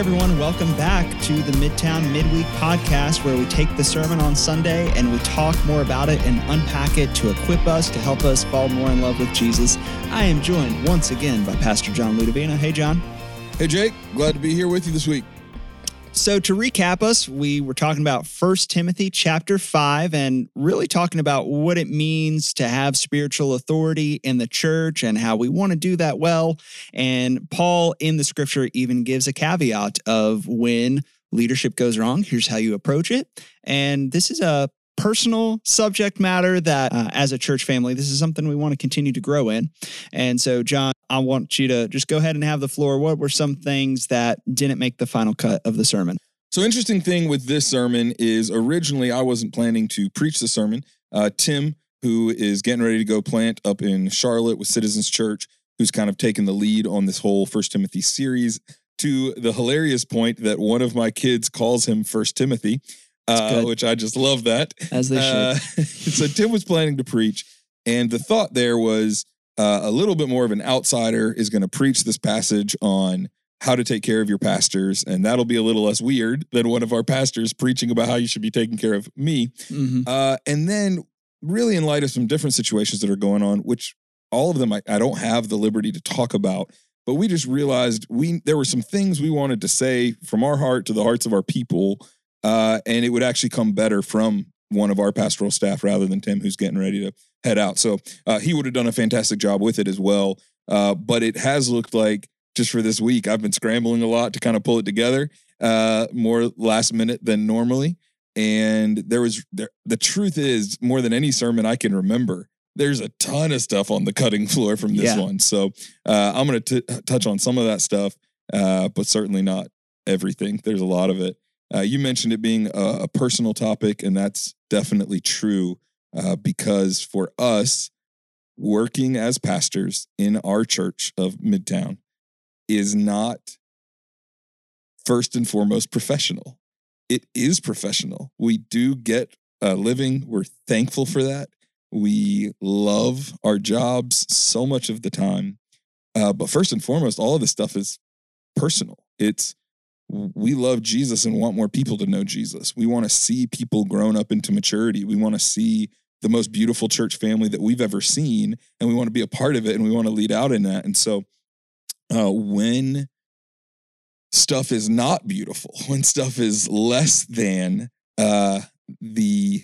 everyone, welcome back to the Midtown Midweek podcast where we take the sermon on Sunday and we talk more about it and unpack it to equip us to help us fall more in love with Jesus. I am joined once again by Pastor John Ludovina. Hey, John. Hey, Jake. Glad to be here with you this week. So to recap us, we were talking about First Timothy chapter 5 and really talking about what it means to have spiritual authority in the church and how we want to do that well. And Paul in the scripture even gives a caveat of when leadership goes wrong, here's how you approach it. And this is a personal subject matter that, uh, as a church family, this is something we want to continue to grow in. And so, John, I want you to just go ahead and have the floor. What were some things that didn't make the final cut of the sermon? So, interesting thing with this sermon is originally I wasn't planning to preach the sermon. Uh, Tim, who is getting ready to go plant up in Charlotte with Citizens Church, who's kind of taken the lead on this whole First Timothy series, to the hilarious point that one of my kids calls him First Timothy uh, which I just love that. As they uh, should. so Tim was planning to preach, and the thought there was uh, a little bit more of an outsider is going to preach this passage on how to take care of your pastors, and that'll be a little less weird than one of our pastors preaching about how you should be taking care of me. Mm-hmm. Uh, and then, really, in light of some different situations that are going on, which all of them I, I don't have the liberty to talk about but we just realized we there were some things we wanted to say from our heart to the hearts of our people uh, and it would actually come better from one of our pastoral staff rather than Tim, who's getting ready to head out. So uh, he would have done a fantastic job with it as well. Uh, but it has looked like just for this week, I've been scrambling a lot to kind of pull it together uh, more last minute than normally. And there was there, the truth is more than any sermon I can remember. There's a ton of stuff on the cutting floor from this yeah. one. So uh, I'm going to touch on some of that stuff, uh, but certainly not everything. There's a lot of it. Uh, you mentioned it being a, a, personal topic, and that's definitely true uh, because for us, working as pastors in our church of Midtown is not first and foremost professional. It is professional. We do get a living. We're thankful for that. We love our jobs so much of the time. Uh, but first and foremost, all of this stuff is personal. It's we love Jesus and want more people to know Jesus. We want to see people grown up into maturity. We want to see the most beautiful church family that we've ever seen, and we want to be a part of it and we want to lead out in that. And so, uh, when stuff is not beautiful, when stuff is less than uh, the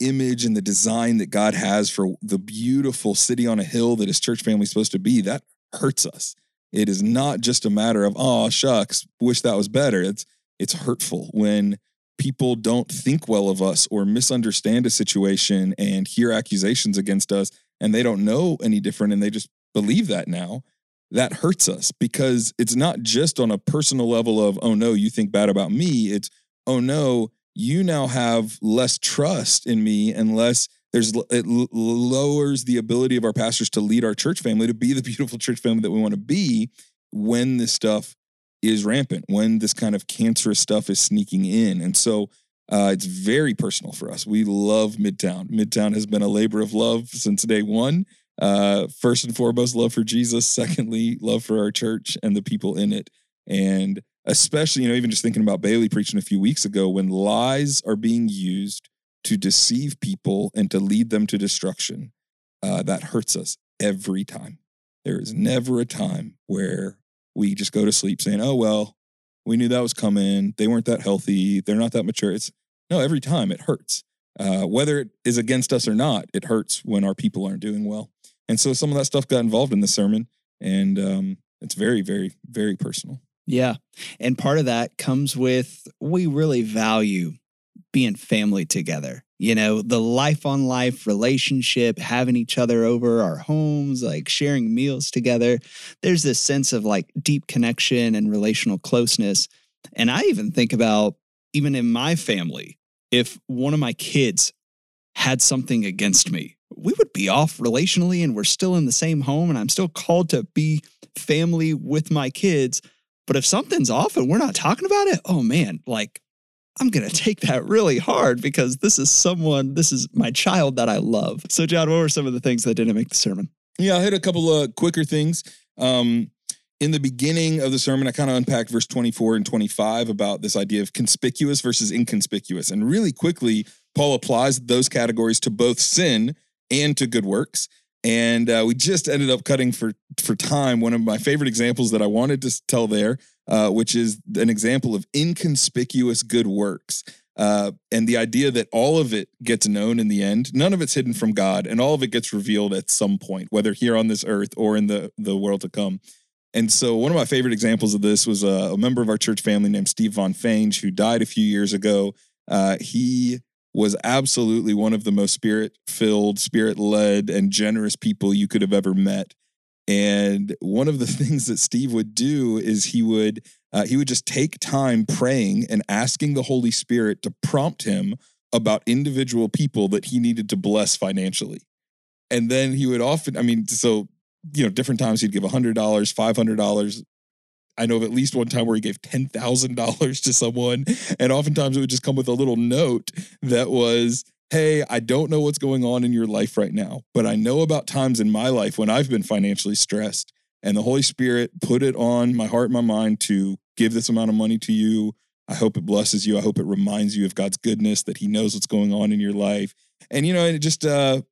image and the design that God has for the beautiful city on a hill that his church family is supposed to be, that hurts us. It is not just a matter of, oh, shucks, wish that was better. It's it's hurtful when people don't think well of us or misunderstand a situation and hear accusations against us and they don't know any different and they just believe that now. That hurts us because it's not just on a personal level of, oh no, you think bad about me. It's, oh no, you now have less trust in me and less there's it lowers the ability of our pastors to lead our church family to be the beautiful church family that we want to be when this stuff is rampant when this kind of cancerous stuff is sneaking in. And so uh, it's very personal for us. We love midtown. Midtown has been a labor of love since day one. Uh, first and foremost love for jesus. Secondly love for our church and the people in it. And especially you know even just thinking about bailey preaching a few weeks ago when lies are being used to deceive people and to lead them to destruction, uh, that hurts us every time. There is never a time where we just go to sleep saying, oh, well, we knew that was coming. They weren't that healthy. They're not that mature. It's no, every time it hurts. Uh, whether it is against us or not, it hurts when our people aren't doing well. And so some of that stuff got involved in the sermon. And um, it's very, very, very personal. Yeah. And part of that comes with we really value being family together. You know, the life on life relationship, having each other over our homes, like sharing meals together. There's this sense of like deep connection and relational closeness. And I even think about, even in my family, if one of my kids had something against me, we would be off relationally and we're still in the same home and I'm still called to be family with my kids. But if something's off and we're not talking about it, oh man, like I'm going to take that really hard because this is someone, this is my child that I love. So, John, what were some of the things that didn't make the sermon? Yeah, I hit a couple of quicker things. Um, in the beginning of the sermon, I kind of unpacked verse 24 and 25 about this idea of conspicuous versus inconspicuous. And really quickly, Paul applies those categories to both sin and to good works. And uh, we just ended up cutting for for time. One of my favorite examples that I wanted to tell there, uh, which is an example of inconspicuous good works. Uh, and the idea that all of it gets known in the end, none of it's hidden from God, and all of it gets revealed at some point, whether here on this earth or in the, the world to come. And so, one of my favorite examples of this was a, a member of our church family named Steve Von Fange, who died a few years ago. Uh, he was absolutely one of the most spirit filled, spirit led, and generous people you could have ever met. And one of the things that Steve would do is he would uh, he would just take time praying and asking the Holy Spirit to prompt him about individual people that he needed to bless financially. And then he would often, I mean, so you know, different times he'd give $100, $500. I know of at least one time where he gave $10,000 to someone. And oftentimes it would just come with a little note that was, Hey, I don't know what's going on in your life right now, but I know about times in my life when I've been financially stressed. And the Holy Spirit put it on my heart and my mind to give this amount of money to you. I hope it blesses you. I hope it reminds you of God's goodness, that He knows what's going on in your life. And, you know, it just, uh,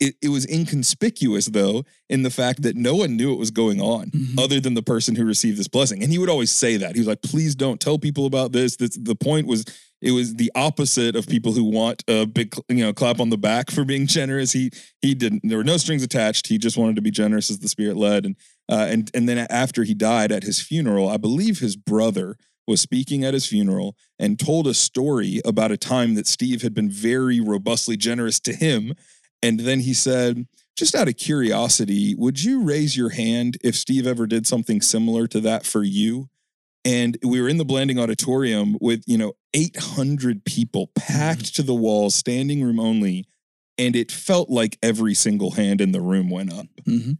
it, it was inconspicuous though in the fact that no one knew what was going on mm-hmm. other than the person who received this blessing and he would always say that he was like please don't tell people about this this the point was it was the opposite of people who want a big you know clap on the back for being generous. He he didn't there were no strings attached. He just wanted to be generous as the spirit led. And uh, and and then after he died at his funeral i believe his brother was speaking at his funeral and told a story about a time that Steve had been very robustly generous to him. And then he said, just out of curiosity, would you raise your hand if Steve ever did something similar to that for you? And we were in the Blanding Auditorium with, you know, 800 people packed mm-hmm. to the walls, standing room only. And it felt like every single hand in the room went up. Mm-hmm.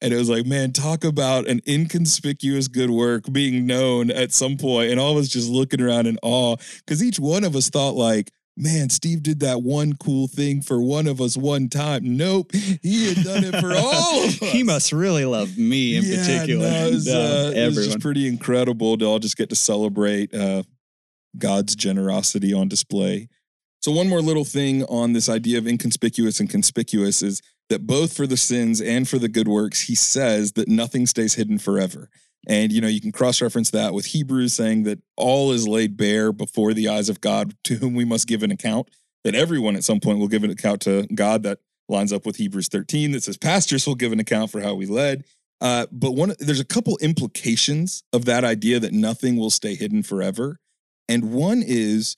And it was like, man, talk about an inconspicuous good work being known at some point. And all of us just looking around in awe because each one of us thought, like, man, Steve did that one cool thing for one of us one time. Nope, he had done it for all of us. he must really love me in yeah, particular. No, it, was, uh, it was just pretty incredible to all just get to celebrate uh, God's generosity on display. So, one more little thing on this idea of inconspicuous and conspicuous is that both for the sins and for the good works, he says that nothing stays hidden forever. And you know, you can cross-reference that with Hebrews saying that all is laid bare before the eyes of God, to whom we must give an account. That everyone at some point will give an account to God. That lines up with Hebrews 13 that says pastors will give an account for how we led. Uh, but one, there's a couple implications of that idea that nothing will stay hidden forever, and one is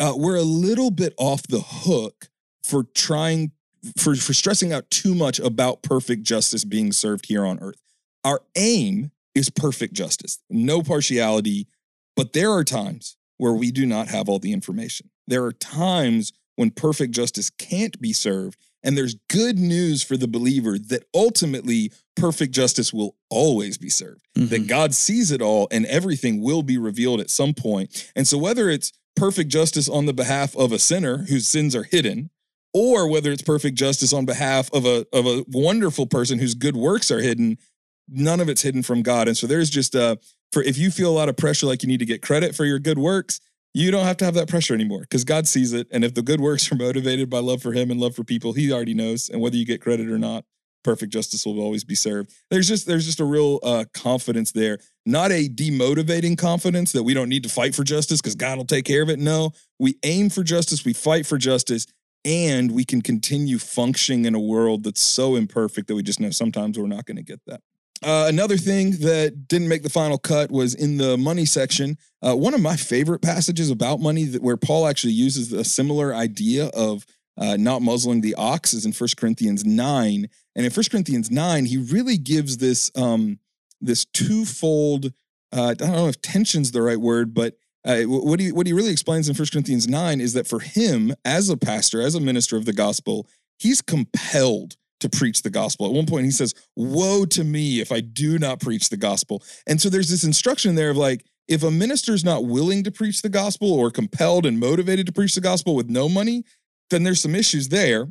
uh, we're a little bit off the hook for trying for for stressing out too much about perfect justice being served here on earth. Our aim is perfect justice, no partiality. But there are times where we do not have all the information. There are times when perfect justice can't be served. And there's good news for the believer that ultimately perfect justice will always be served, mm-hmm. that God sees it all and everything will be revealed at some point. And so, whether it's perfect justice on the behalf of a sinner whose sins are hidden, or whether it's perfect justice on behalf of a, of a wonderful person whose good works are hidden, none of it's hidden from God. And so there's just uh for if you feel a lot of pressure like you need to get credit for your good works, you don't have to have that pressure anymore because God sees it. And if the good works are motivated by love for him and love for people, he already knows. And whether you get credit or not, perfect justice will always be served. There's just there's just a real uh, confidence there, not a demotivating confidence that we don't need to fight for justice because God will take care of it. No, we aim for justice, we fight for justice, and we can continue functioning in a world that's so imperfect that we just know sometimes we're not going to get that. Uh, another thing that didn't make the final cut was in the money section. Uh, one of my favorite passages about money that where Paul actually uses a similar idea of uh, not muzzling the ox is in 1 Corinthians 9. And in 1 Corinthians 9, he really gives this um, this twofold, uh, I don't know if tension's the right word, but uh, what, he, what he really explains in 1 Corinthians 9 is that for him, as a pastor, as a minister of the gospel, he's compelled to preach the gospel. At one point, he says, Woe to me if I do not preach the gospel. And so there's this instruction there of like, if a minister's not willing to preach the gospel or compelled and motivated to preach the gospel with no money, then there's some issues there.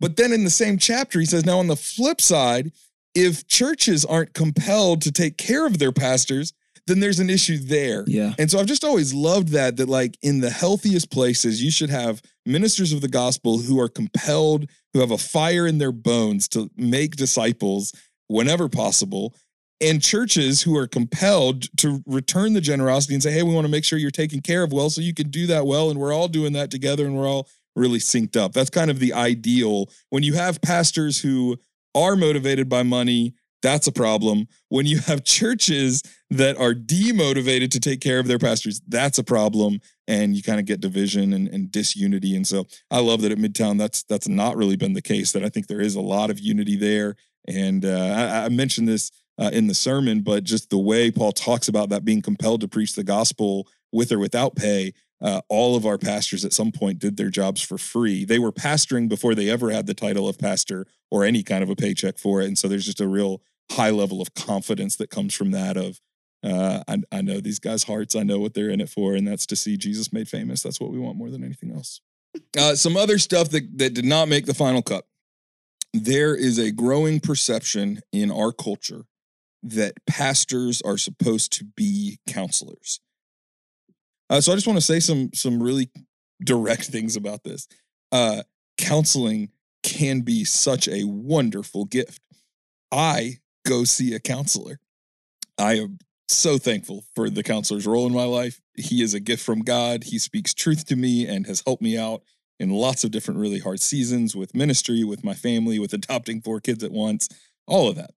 But then in the same chapter, he says, Now on the flip side, if churches aren't compelled to take care of their pastors, then there's an issue there. Yeah. And so I've just always loved that, that like in the healthiest places, you should have ministers of the gospel who are compelled, who have a fire in their bones to make disciples whenever possible, and churches who are compelled to return the generosity and say, hey, we want to make sure you're taken care of well so you can do that well. And we're all doing that together and we're all really synced up. That's kind of the ideal. When you have pastors who are motivated by money, that's a problem. When you have churches that are demotivated to take care of their pastors, that's a problem. And you kind of get division and, and, disunity. And so I love that at Midtown, that's that's not really been the case. That I think there is a lot of unity there. And uh, I, I, mentioned this uh, in the sermon, but just the way Paul talks about that being compelled to preach the gospel with or without pay. Uh, all of our pastors at some point did their jobs for free. They were pastoring before they ever had the title of pastor or any kind of a paycheck for it. And so there's just a real high level of confidence that comes from that of uh, I, I know these guys' hearts. I know what they're in it for, and that's to see Jesus made famous. That's what we want more than anything else. Uh, some other stuff that, that did not make the final cut. There is a growing perception in our culture that pastors are supposed to be counselors. Uh, so I just want to say some some really direct things about this. Uh, counseling can be such a wonderful gift. I go see a counselor. I am so thankful for the counselor's role in my life. He is a gift from God. He speaks truth to me and has helped me out in lots of different really hard seasons with ministry, with my family, with adopting four kids at once, all of that.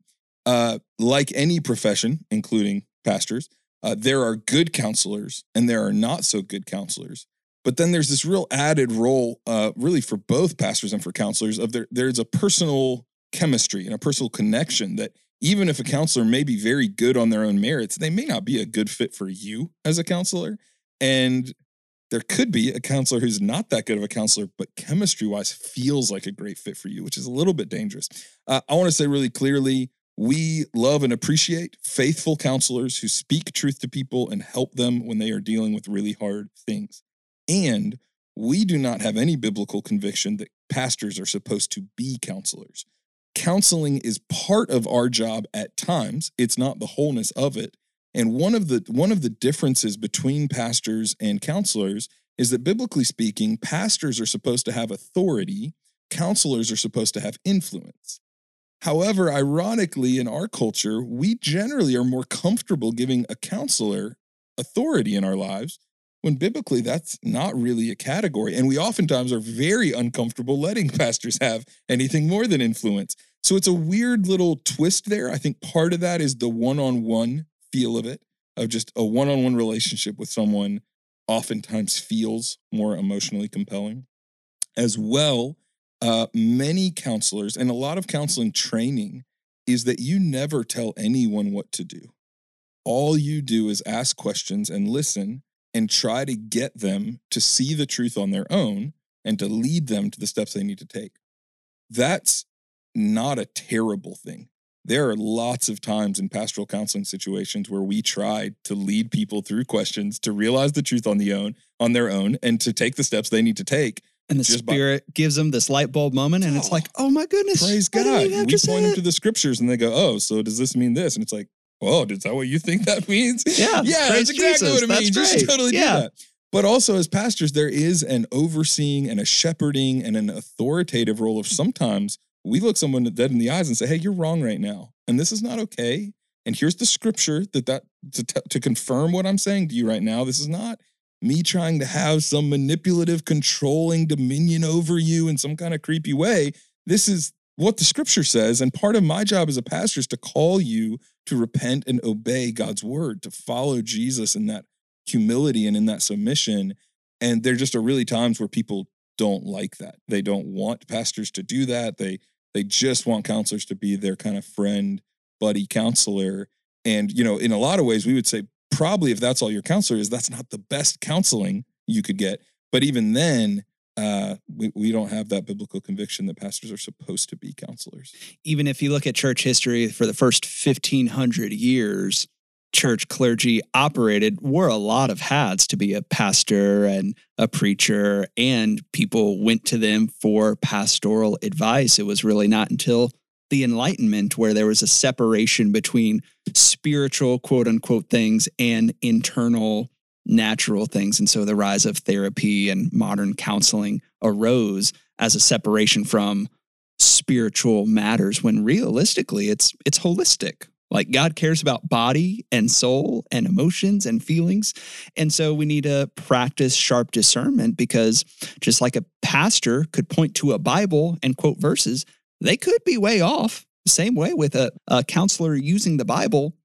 Uh, like any profession, including pastors, uh, there are good counselors and there are not so good counselors. But then there's this real added role, uh, really for both pastors and for counselors, of there. There's a personal chemistry and a personal connection that even if a counselor may be very good on their own merits, they may not be a good fit for you as a counselor. And there could be a counselor who's not that good of a counselor, but chemistry wise feels like a great fit for you, which is a little bit dangerous. Uh, I want to say really clearly we love and appreciate faithful counselors who speak truth to people and help them when they are dealing with really hard things. And we do not have any biblical conviction that pastors are supposed to be counselors. Counseling is part of our job at times. It's not the wholeness of it. And one of the one of the differences between pastors and counselors is that biblically speaking pastors are supposed to have authority. Counselors are supposed to have influence however ironically in our culture we generally are more comfortable giving a counselor authority in our lives when biblically that's not really a category. And we oftentimes are very uncomfortable letting pastors have anything more than influence. So it's a weird little twist there. I think part of that is the one on one feel of it, of just a one on one relationship with someone oftentimes feels more emotionally compelling. As well, uh, many counselors and a lot of counseling training is that you never tell anyone what to do. All you do is ask questions and listen and try to get them to see the truth on their own and to lead them to the steps they need to take. That's not a terrible thing. There are lots of times in pastoral counseling situations where we try to lead people through questions to realize the truth on the own on their own and to take the steps they need to take. And the spirit by, gives them this light bulb moment, and it's like, oh my goodness, praise God. We point them to the scriptures, and they go, oh, so does this mean this? And it's like, oh, is that what you think that means? Yeah. Yeah, that's exactly Jesus. what it that's means. Great. You should totally yeah. do that. But also, as pastors, there is an overseeing and a shepherding and an authoritative role of sometimes we look someone dead in the eyes and say, hey, you're wrong right now. And this is not okay. And here's the scripture that that to, to confirm what I'm saying to you right now. This is not me trying to have some manipulative, controlling dominion over you in some kind of creepy way. This is what the scripture says. And part of my job as a pastor is to call you to repent and obey God's word, to follow Jesus in that humility and in that submission. And there just are really times where people don't like that. They don't want pastors to do that. They they just want counselors to be their kind of friend, buddy counselor. And, you know, in a lot of ways, we would say probably if that's all your counselor is, that's not the best counseling you could get. But even then, uh, we, we don't have that biblical conviction that pastors are supposed to be counselors. Even if you look at church history for the first 1500 years, church clergy operated wore a lot of hats to be a pastor and a preacher, and people went to them for pastoral advice. It was really not until the Enlightenment, where there was a separation between spiritual, quote unquote, things and internal, natural things. And so the rise of therapy and modern counseling arose as a separation from spiritual matters when realistically it's it's holistic like God cares about body and soul and emotions and feelings. And so we need to practice sharp discernment because just like a pastor could point to a Bible and quote verses, they could be way off. Same way with a, a counselor using the Bible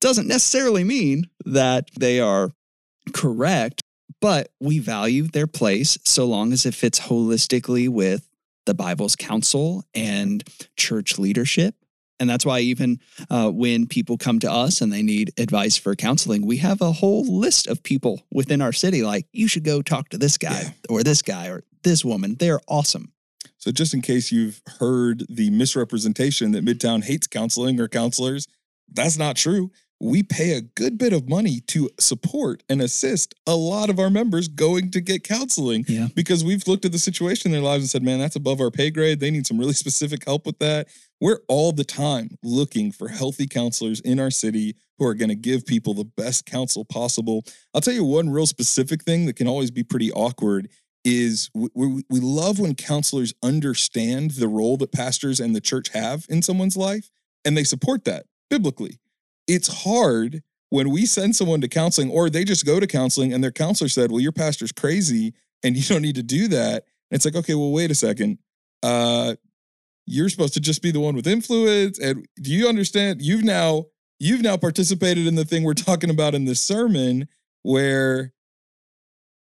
doesn't necessarily mean that they are correct, but we value their place so long as it fits holistically with the Bible's counsel and church leadership and that's why even uh, when people come to us and they need advice for counseling, we have a whole list of people within our city. Like, you should go talk to this guy yeah. or this guy or this woman. They're awesome. So, just in case you've heard the misrepresentation that Midtown hates counseling or counselors, that's not true we pay a good bit of money to support and assist a lot of our members going to get counseling yeah. because we've looked at the situation in their lives and said, man, that's above our pay grade. They need some really specific help with that. We're all the time looking for healthy counselors in our city who are going to give people the best counsel possible. I'll tell you one real specific thing that can always be pretty awkward is we, we, love when counselors understand the role that pastors and the church have in someone's life and they support that biblically it's hard when we send someone to counseling or they just go to counseling and their counselor said, Well, your pastor's crazy and you don't need to do that. And it's like, okay, well, wait a second. Uh, you're supposed to just be the one with influence. And do you understand? You've now you've now participated in the thing we're talking about in this sermon where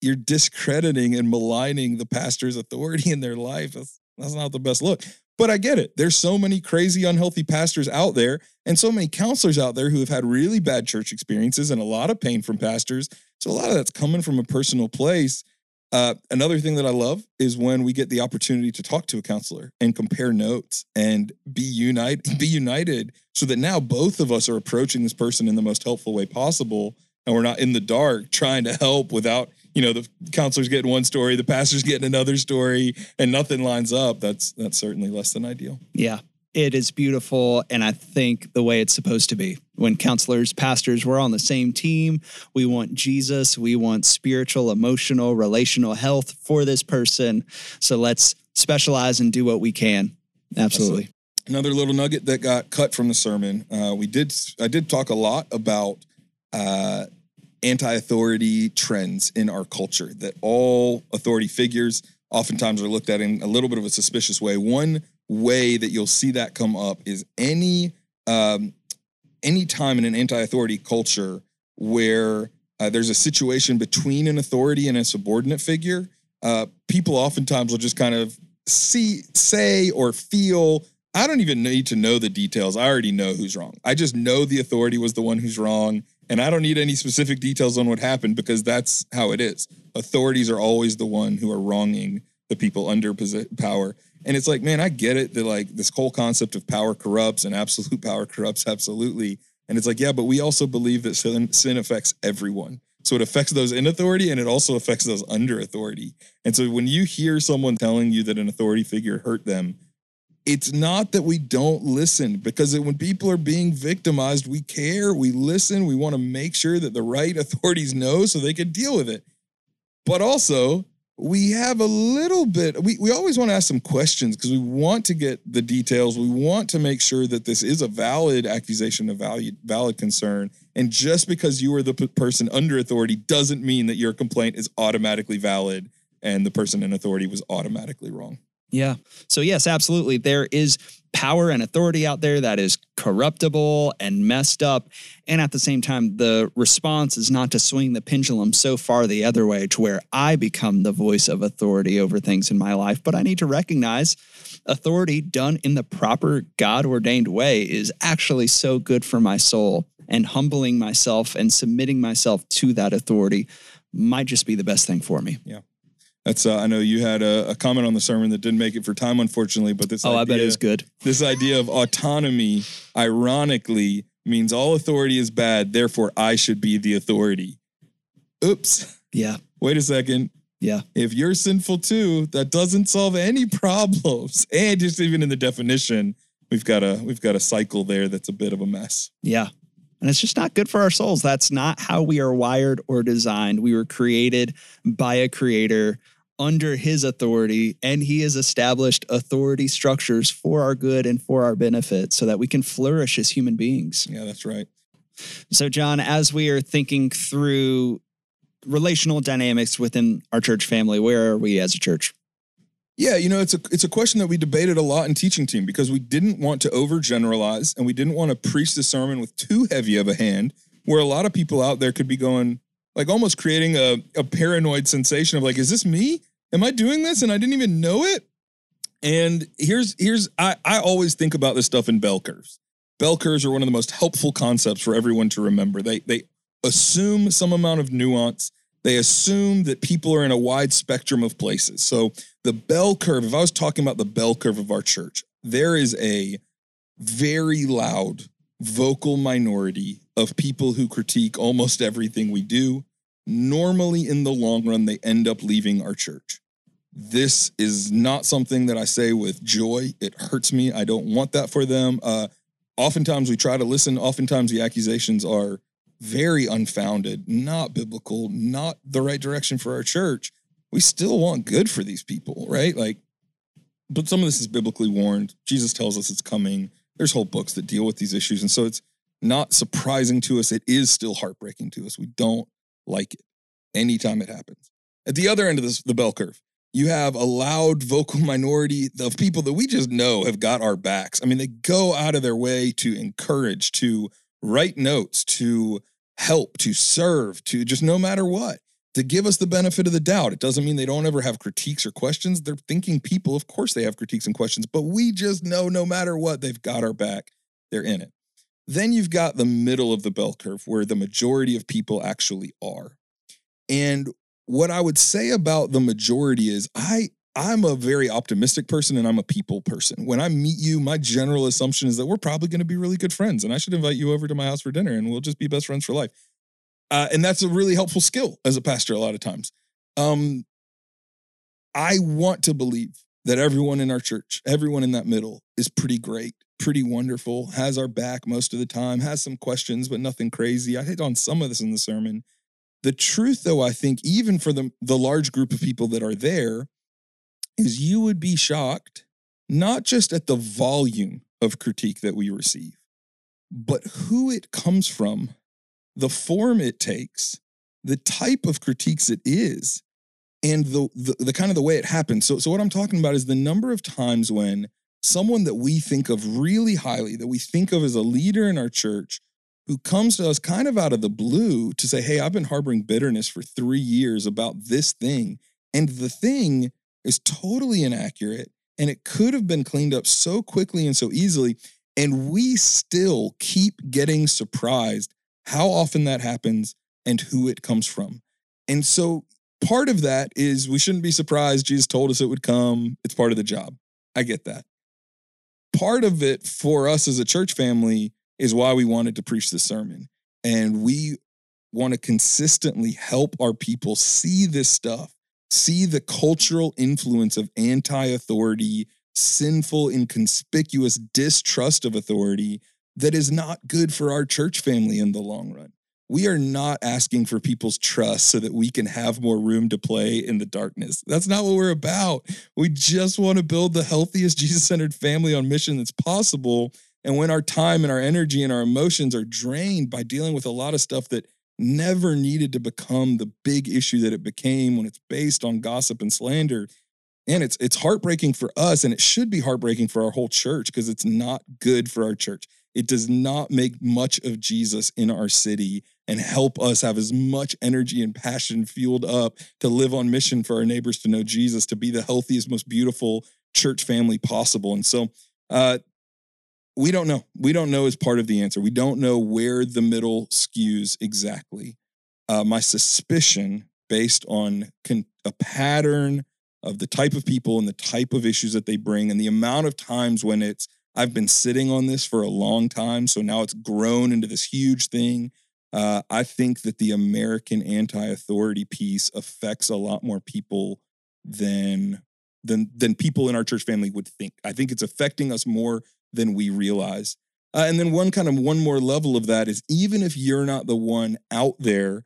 you're discrediting and maligning the pastor's authority in their life. That's, that's not the best look. But I get it. There's so many crazy, unhealthy pastors out there, and so many counselors out there who have had really bad church experiences and a lot of pain from pastors. So a lot of that's coming from a personal place. Uh, another thing that I love is when we get the opportunity to talk to a counselor and compare notes and be united, be united, so that now both of us are approaching this person in the most helpful way possible, and we're not in the dark trying to help without you know the counselor's getting one story the pastor's getting another story and nothing lines up that's that's certainly less than ideal. Yeah. It is beautiful and i think the way it's supposed to be. When counselors pastors we're on the same team we want jesus we want spiritual emotional relational health for this person. So let's specialize and do what we can. Absolutely. Another little nugget that got cut from the sermon uh, we did i did talk a lot about uh, anti-authority trends in our culture that all authority figures oftentimes are looked at in a little bit of a suspicious way. One way that you'll see that come up is any um, any time in an anti-authority culture where uh, there's a situation between an authority and a subordinate figure, uh, people oftentimes will just kind of see, say, or feel. I don't even need to know the details. I already know who's wrong. I just know the authority was the one who's wrong and I don't need any specific details on what happened because that's how it is. Authorities are always the one who are wronging the people under power. And it's like, man, I get it that like this whole concept of power corrupts and absolute power corrupts absolutely. And it's like, yeah, but we also believe that sin, sin affects everyone. So it affects those in authority and it also affects those under authority. And so when you hear someone telling you that an authority figure hurt them, it's not that we don't listen because when people are being victimized, we care, we listen, we want to make sure that the right authorities know so they can deal with it. But also, we have a little bit, we, we always want to ask some questions because we want to get the details. We want to make sure that this is a valid accusation, a valid, valid concern. And just because you are the p- person under authority doesn't mean that your complaint is automatically valid and the person in authority was automatically wrong. Yeah. So, yes, absolutely. There is power and authority out there that is corruptible and messed up. And at the same time, the response is not to swing the pendulum so far the other way to where I become the voice of authority over things in my life. But I need to recognize authority done in the proper God ordained way is actually so good for my soul. And humbling myself and submitting myself to that authority might just be the best thing for me. Yeah. That's uh, I know you had a, a, comment on the sermon that didn't make it for time, unfortunately. But this oh, idea, I bet it was good. This idea of autonomy, ironically, means all authority is bad. Therefore, I should be the authority. Oops. Yeah. Wait a second. Yeah. If you're sinful too, that doesn't solve any problems. And just even in the definition we've got a we've got a cycle there that's a bit of a mess. Yeah. And it's just not good for our souls. That's not how we are wired or designed. We were created by a creator under his authority, and he has established authority structures for our good and for our benefit so that we can flourish as human beings. Yeah, that's right. So, John, as we are thinking through relational dynamics within our church family, where are we as a church? Yeah, you know, it's a it's a question that we debated a lot in teaching team because we didn't want to overgeneralize and we didn't want to preach the sermon with too heavy of a hand, where a lot of people out there could be going like almost creating a, a paranoid sensation of like, is this me? Am I doing this and I didn't even know it? And here's here's I, I always think about this stuff in bell curves. Bell curves are one of the most helpful concepts for everyone to remember. They they assume some amount of nuance. They assume that people are in a wide spectrum of places. So the bell curve, if I was talking about the bell curve of our church, there is a very loud vocal minority of people who critique almost everything we do. Normally, in the long run, they end up leaving our church. This is not something that I say with joy. It hurts me. I don't want that for them. Uh, oftentimes, we try to listen. Oftentimes, the accusations are very unfounded, not biblical, not the right direction for our church. We still want good for these people, right? Like, but some of this is biblically warned. Jesus tells us it's coming. There's whole books that deal with these issues. And so it's not surprising to us. It is still heartbreaking to us. We don't like it anytime it happens. At the other end of this, the bell curve, you have a loud vocal minority of people that we just know have got our backs. I mean, they go out of their way to encourage, to write notes, to help, to serve, to just no matter what, to give us the benefit of the doubt. It doesn't mean they don't ever have critiques or questions. They're thinking people. Of course, they have critiques and questions, but we just know no matter what, they've got our back. They're in it. Then you've got the middle of the bell curve where the majority of people actually are. And what I would say about the majority is I I'm a very optimistic person and I'm a people person. When I meet you, my general assumption is that we're probably going to be really good friends and I should invite you over to my house for dinner and we'll just be best friends for life. Uh, and that's a really helpful skill as a pastor a lot of times. Um, I want to believe that everyone in our church, everyone in that middle is pretty great, pretty wonderful, has our back most of the time, has some questions, but nothing crazy. I hit on some of this in the sermon. The truth, though, I think, even for the, the large group of people that are there, is you would be shocked not just at the volume of critique that we receive, but who it comes from, the form it takes, the type of critiques it is, and the, the, the kind of the way it happens. So, so what I'm talking about is the number of times when someone that we think of really highly, that we think of as a leader in our church, who comes to us kind of out of the blue to say, Hey, I've been harboring bitterness for three years about this thing. And the thing is totally inaccurate and it could have been cleaned up so quickly and so easily. And we still keep getting surprised how often that happens and who it comes from. And so part of that is we shouldn't be surprised. Jesus told us it would come, it's part of the job. I get that. Part of it for us as a church family is why we wanted to preach this sermon. And we want to consistently help our people see this stuff see the cultural influence of anti authority, sinful, inconspicuous distrust of authority that is not good for our church family in the long run. We are not asking for people's trust so that we can have more room to play in the darkness. That's not what we're about. We just want to build the healthiest Jesus centered family on mission that's possible. And when our time and our energy and our emotions are drained by dealing with a lot of stuff that never needed to become the big issue that it became when it's based on gossip and slander. And it's it's heartbreaking for us and it should be heartbreaking for our whole church because it's not good for our church. It does not make much of Jesus in our city and help us have as much energy and passion fueled up to live on mission for our neighbors to know Jesus, to be the healthiest, most beautiful church family possible. And so uh, we don't know. We don't know as part of the answer. We don't know where the middle skews exactly. Uh, my suspicion, based on con- a pattern of the type of people and the type of issues that they bring, and the amount of times when it's, I've been sitting on this for a long time, so now it's grown into this huge thing. Uh, I think that the American anti-authority piece affects a lot more people than than than people in our church family would think. I think it's affecting us more than we realize. Uh, and then one kind of one more level of that is even if you're not the one out there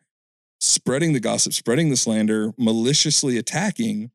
spreading the gossip, spreading the slander, maliciously attacking,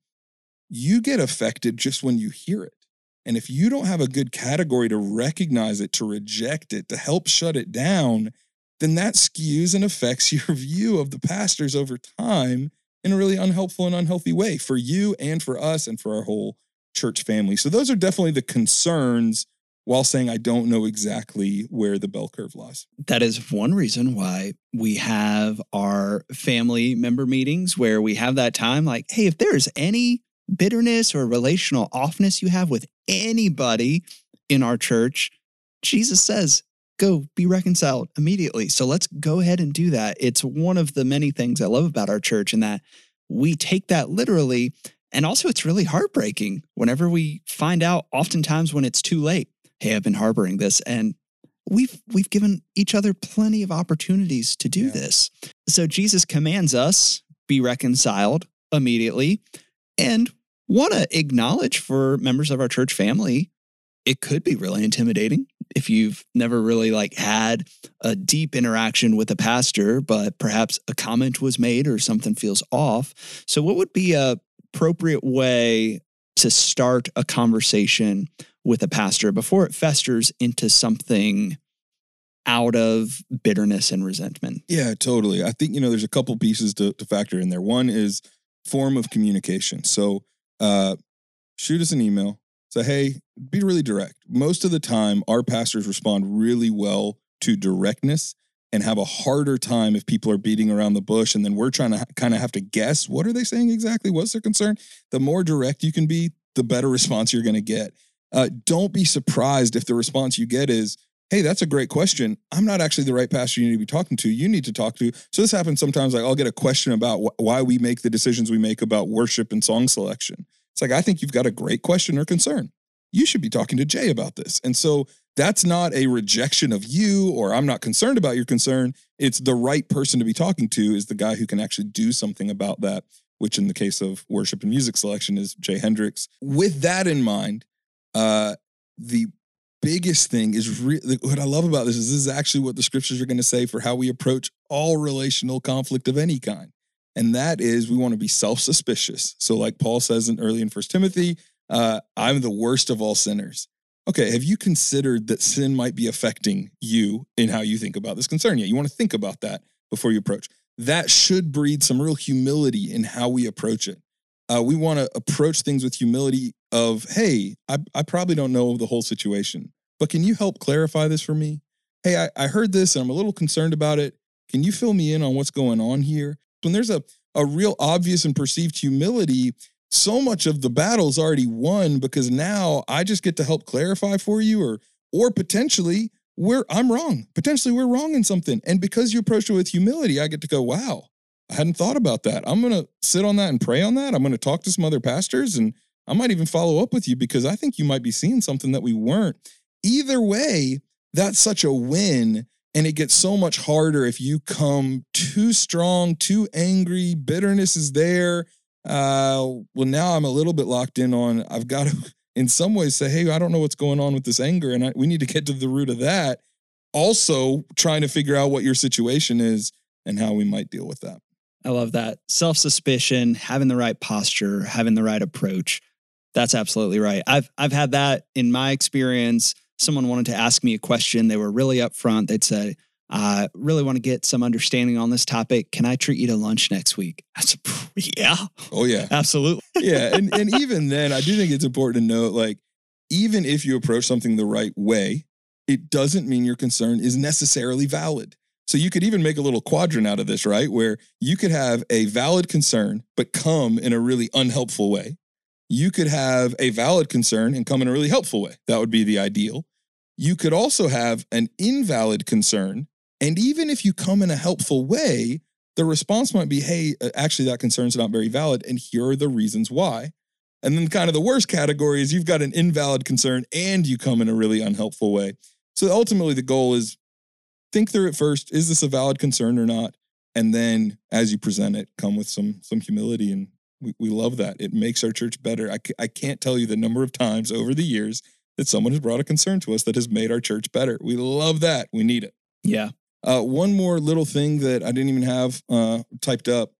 you get affected just when you hear it. And if you don't have a good category to recognize it, to reject it, to help shut it down, then that skews and affects your view of the pastors over time in a really unhelpful and unhealthy way for you and for us and for our whole church family. So those are definitely the concerns while saying I don't know exactly where the bell curve lies. That is one reason why we have our family member meetings where we have that time like, hey, if there's any bitterness or relational offness you have with anybody in our church, Jesus says, go be reconciled immediately. So let's go ahead and do that. It's one of the many things I love about our church in that we take that literally. And also, it's really heartbreaking whenever we find out, oftentimes when it's too late, hey, I've been harboring this. And we've we've given each other plenty of opportunities to do yeah. this. So Jesus commands us be reconciled immediately and want to acknowledge for members of our church family it could be really intimidating if you've never really like had a deep interaction with a pastor but perhaps a comment was made or something feels off. So what would be a appropriate way to start a conversation with a pastor before it festers into something out of bitterness and resentment? Yeah totally. I think you know there's a couple pieces to, to factor in there. One is form of communication. So uh, shoot us an email. Say, hey, be really direct. Most of the time, our pastors respond really well to directness and have a harder time if people are beating around the bush and then we're trying to kind of have to guess what are they saying exactly what's their concern the more direct you can be the better response you're going to get uh, don't be surprised if the response you get is hey, that's a great question. I'm not actually the right pastor you need to be talking to. You need to talk to. So this happens sometimes. Like I'll get a question about wh- why we make the decisions we make about worship and song selection. It's like I think you've got a great question or concern. You should be talking to Jay about this. And so that's not a rejection of you or I'm not concerned about your concern. It's the right person to be talking to is the guy who can actually do something about that, which in the case of worship and music selection is Jay Hendricks. With that in mind, uh, the biggest thing is really what I love about this is this is actually what the scriptures are going to say for how we approach all relational conflict of any kind. And that is we want to be self-suspicious. So like Paul says in early in First Timothy, uh, I'm the worst of all sinners. Okay, have you considered that sin might be affecting you in how you think about this concern yet? You want to think about that before you approach. That should breed some real humility in how we approach it. Uh, we want to approach things with humility of, hey, I, I probably don't know the whole situation, but can you help clarify this for me? Hey, I, I heard this and I'm a little concerned about it. Can you fill me in on what's going on here? When there's a, a real obvious and perceived humility, so much of the battle's already won because now I just get to help clarify for you or or potentially we're I'm wrong. Potentially we're wrong in something. And because you approach it with humility, I get to go, wow, I hadn't thought about that. I'm to sit on that and pray on that. I'm to talk to some other pastors and I might even follow up with you because I think you might be seeing something that we weren't. Either way, that's such a win. And it gets so much harder if you come too strong, too angry, bitterness is there. Uh, well, now I'm a little bit locked in on, I've got to, in some ways, say, hey, I don't know what's going on with this anger. And I, we need to get to the root of that. Also, trying to figure out what your situation is and how we might deal with that. I love that. Self suspicion, having the right posture, having the right approach. That's absolutely right. I've I've had that in my experience. Someone wanted to ask me a question. They were really upfront. They'd say, I really want to get some understanding on this topic. Can I treat you to lunch next week? I said, yeah. Oh, yeah. Absolutely. yeah. And, and even then, I do think it's important to note like, even if you approach something the right way, it doesn't mean your concern is necessarily valid. So you could even make a little quadrant out of this, right? Where you could have a valid concern, but come in a really unhelpful way. You could have a valid concern and come in a really helpful way. That would be the ideal. You could also have an invalid concern. And even if you come in a helpful way, the response might be, hey, uh, actually, that concern's not very valid. And here are the reasons why. And then, kind of the worst category is you've got an invalid concern and you come in a really unhelpful way. So ultimately, the goal is think through it first. Is this a valid concern or not? And then as you present it, come with some some humility. And we, we love that. It makes our church better. I, I can't tell you the number of times over the years that someone has brought a concern to us that has made our church better. We love that. We need it. Yeah. Uh, one more little thing that I didn't even have uh, typed up,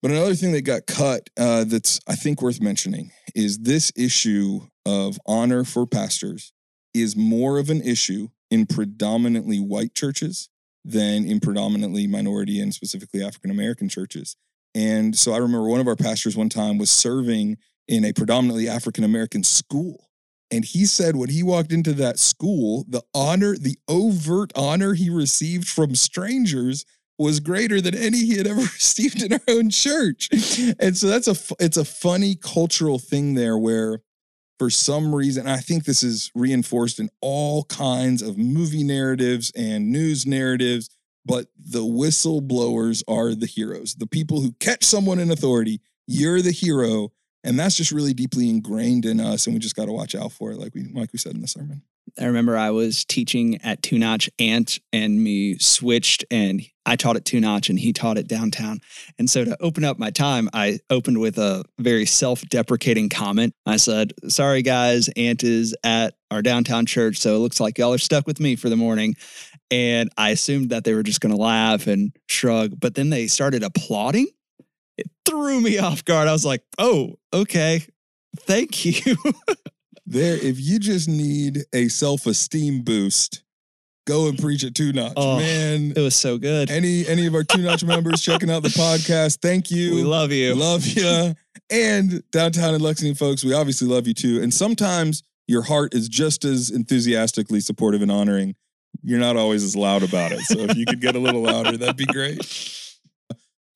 but another thing that got cut uh, that's I think worth mentioning is this issue of honor for pastors is more of an issue in predominantly white churches than in predominantly minority and specifically African American churches. And so I remember one of our pastors one time was serving in a predominantly African American school. And he said when he walked into that school, the honor, the overt honor he received from strangers was greater than any he had ever received in our own church. And so that's a it's a funny cultural thing there where for some reason I think this is reinforced in all kinds of movie narratives and news narratives but the whistleblowers are the heroes. The people who catch someone in authority, you're the hero. And that's just really deeply ingrained in us. And we just got to watch out for it, like we like we said in the sermon. I remember I was teaching at Two Notch Ant and me switched and I taught at Two Notch and he taught at downtown. And so to open up my time, I opened with a very self-deprecating comment. I said, sorry guys, Ant is at our downtown church. So it looks like y'all are stuck with me for the morning. And I assumed that they were just going to laugh and shrug, but then they started applauding. Threw me off guard. I was like, oh, okay. Thank you. there, if you just need a self-esteem boost, go and preach at Two Notch. Oh, Man, it was so good. any any of our Two Notch members checking out the podcast, thank you. We love you. Love you. And downtown in Lexington, folks, we obviously love you too. And sometimes your heart is just as enthusiastically supportive and honoring. You're not always as loud about it. So if you could get a little louder, that'd be great.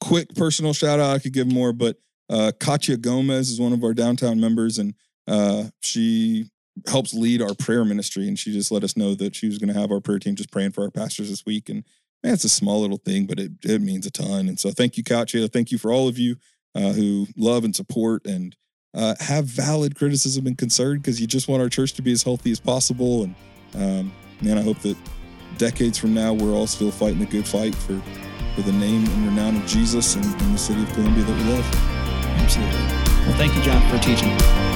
Quick personal shout out. I could give more, but uh, Katya Gomez is one of our downtown members, and uh, she helps lead our prayer ministry. And she just let us know that she was going to have our prayer team just praying for our pastors this week. And man, it's a small little thing, but it, it means a ton. And so thank you, Katya. Thank you for all of you uh, who love and support and uh, have valid criticism and concern because you just want our church to be as healthy as possible. And um, man, I hope that decades from now, we're all still fighting the good fight for, for the name and renown of Jesus and, and the city of Columbia that we love. Absolutely. Well, thank you, John, for teaching.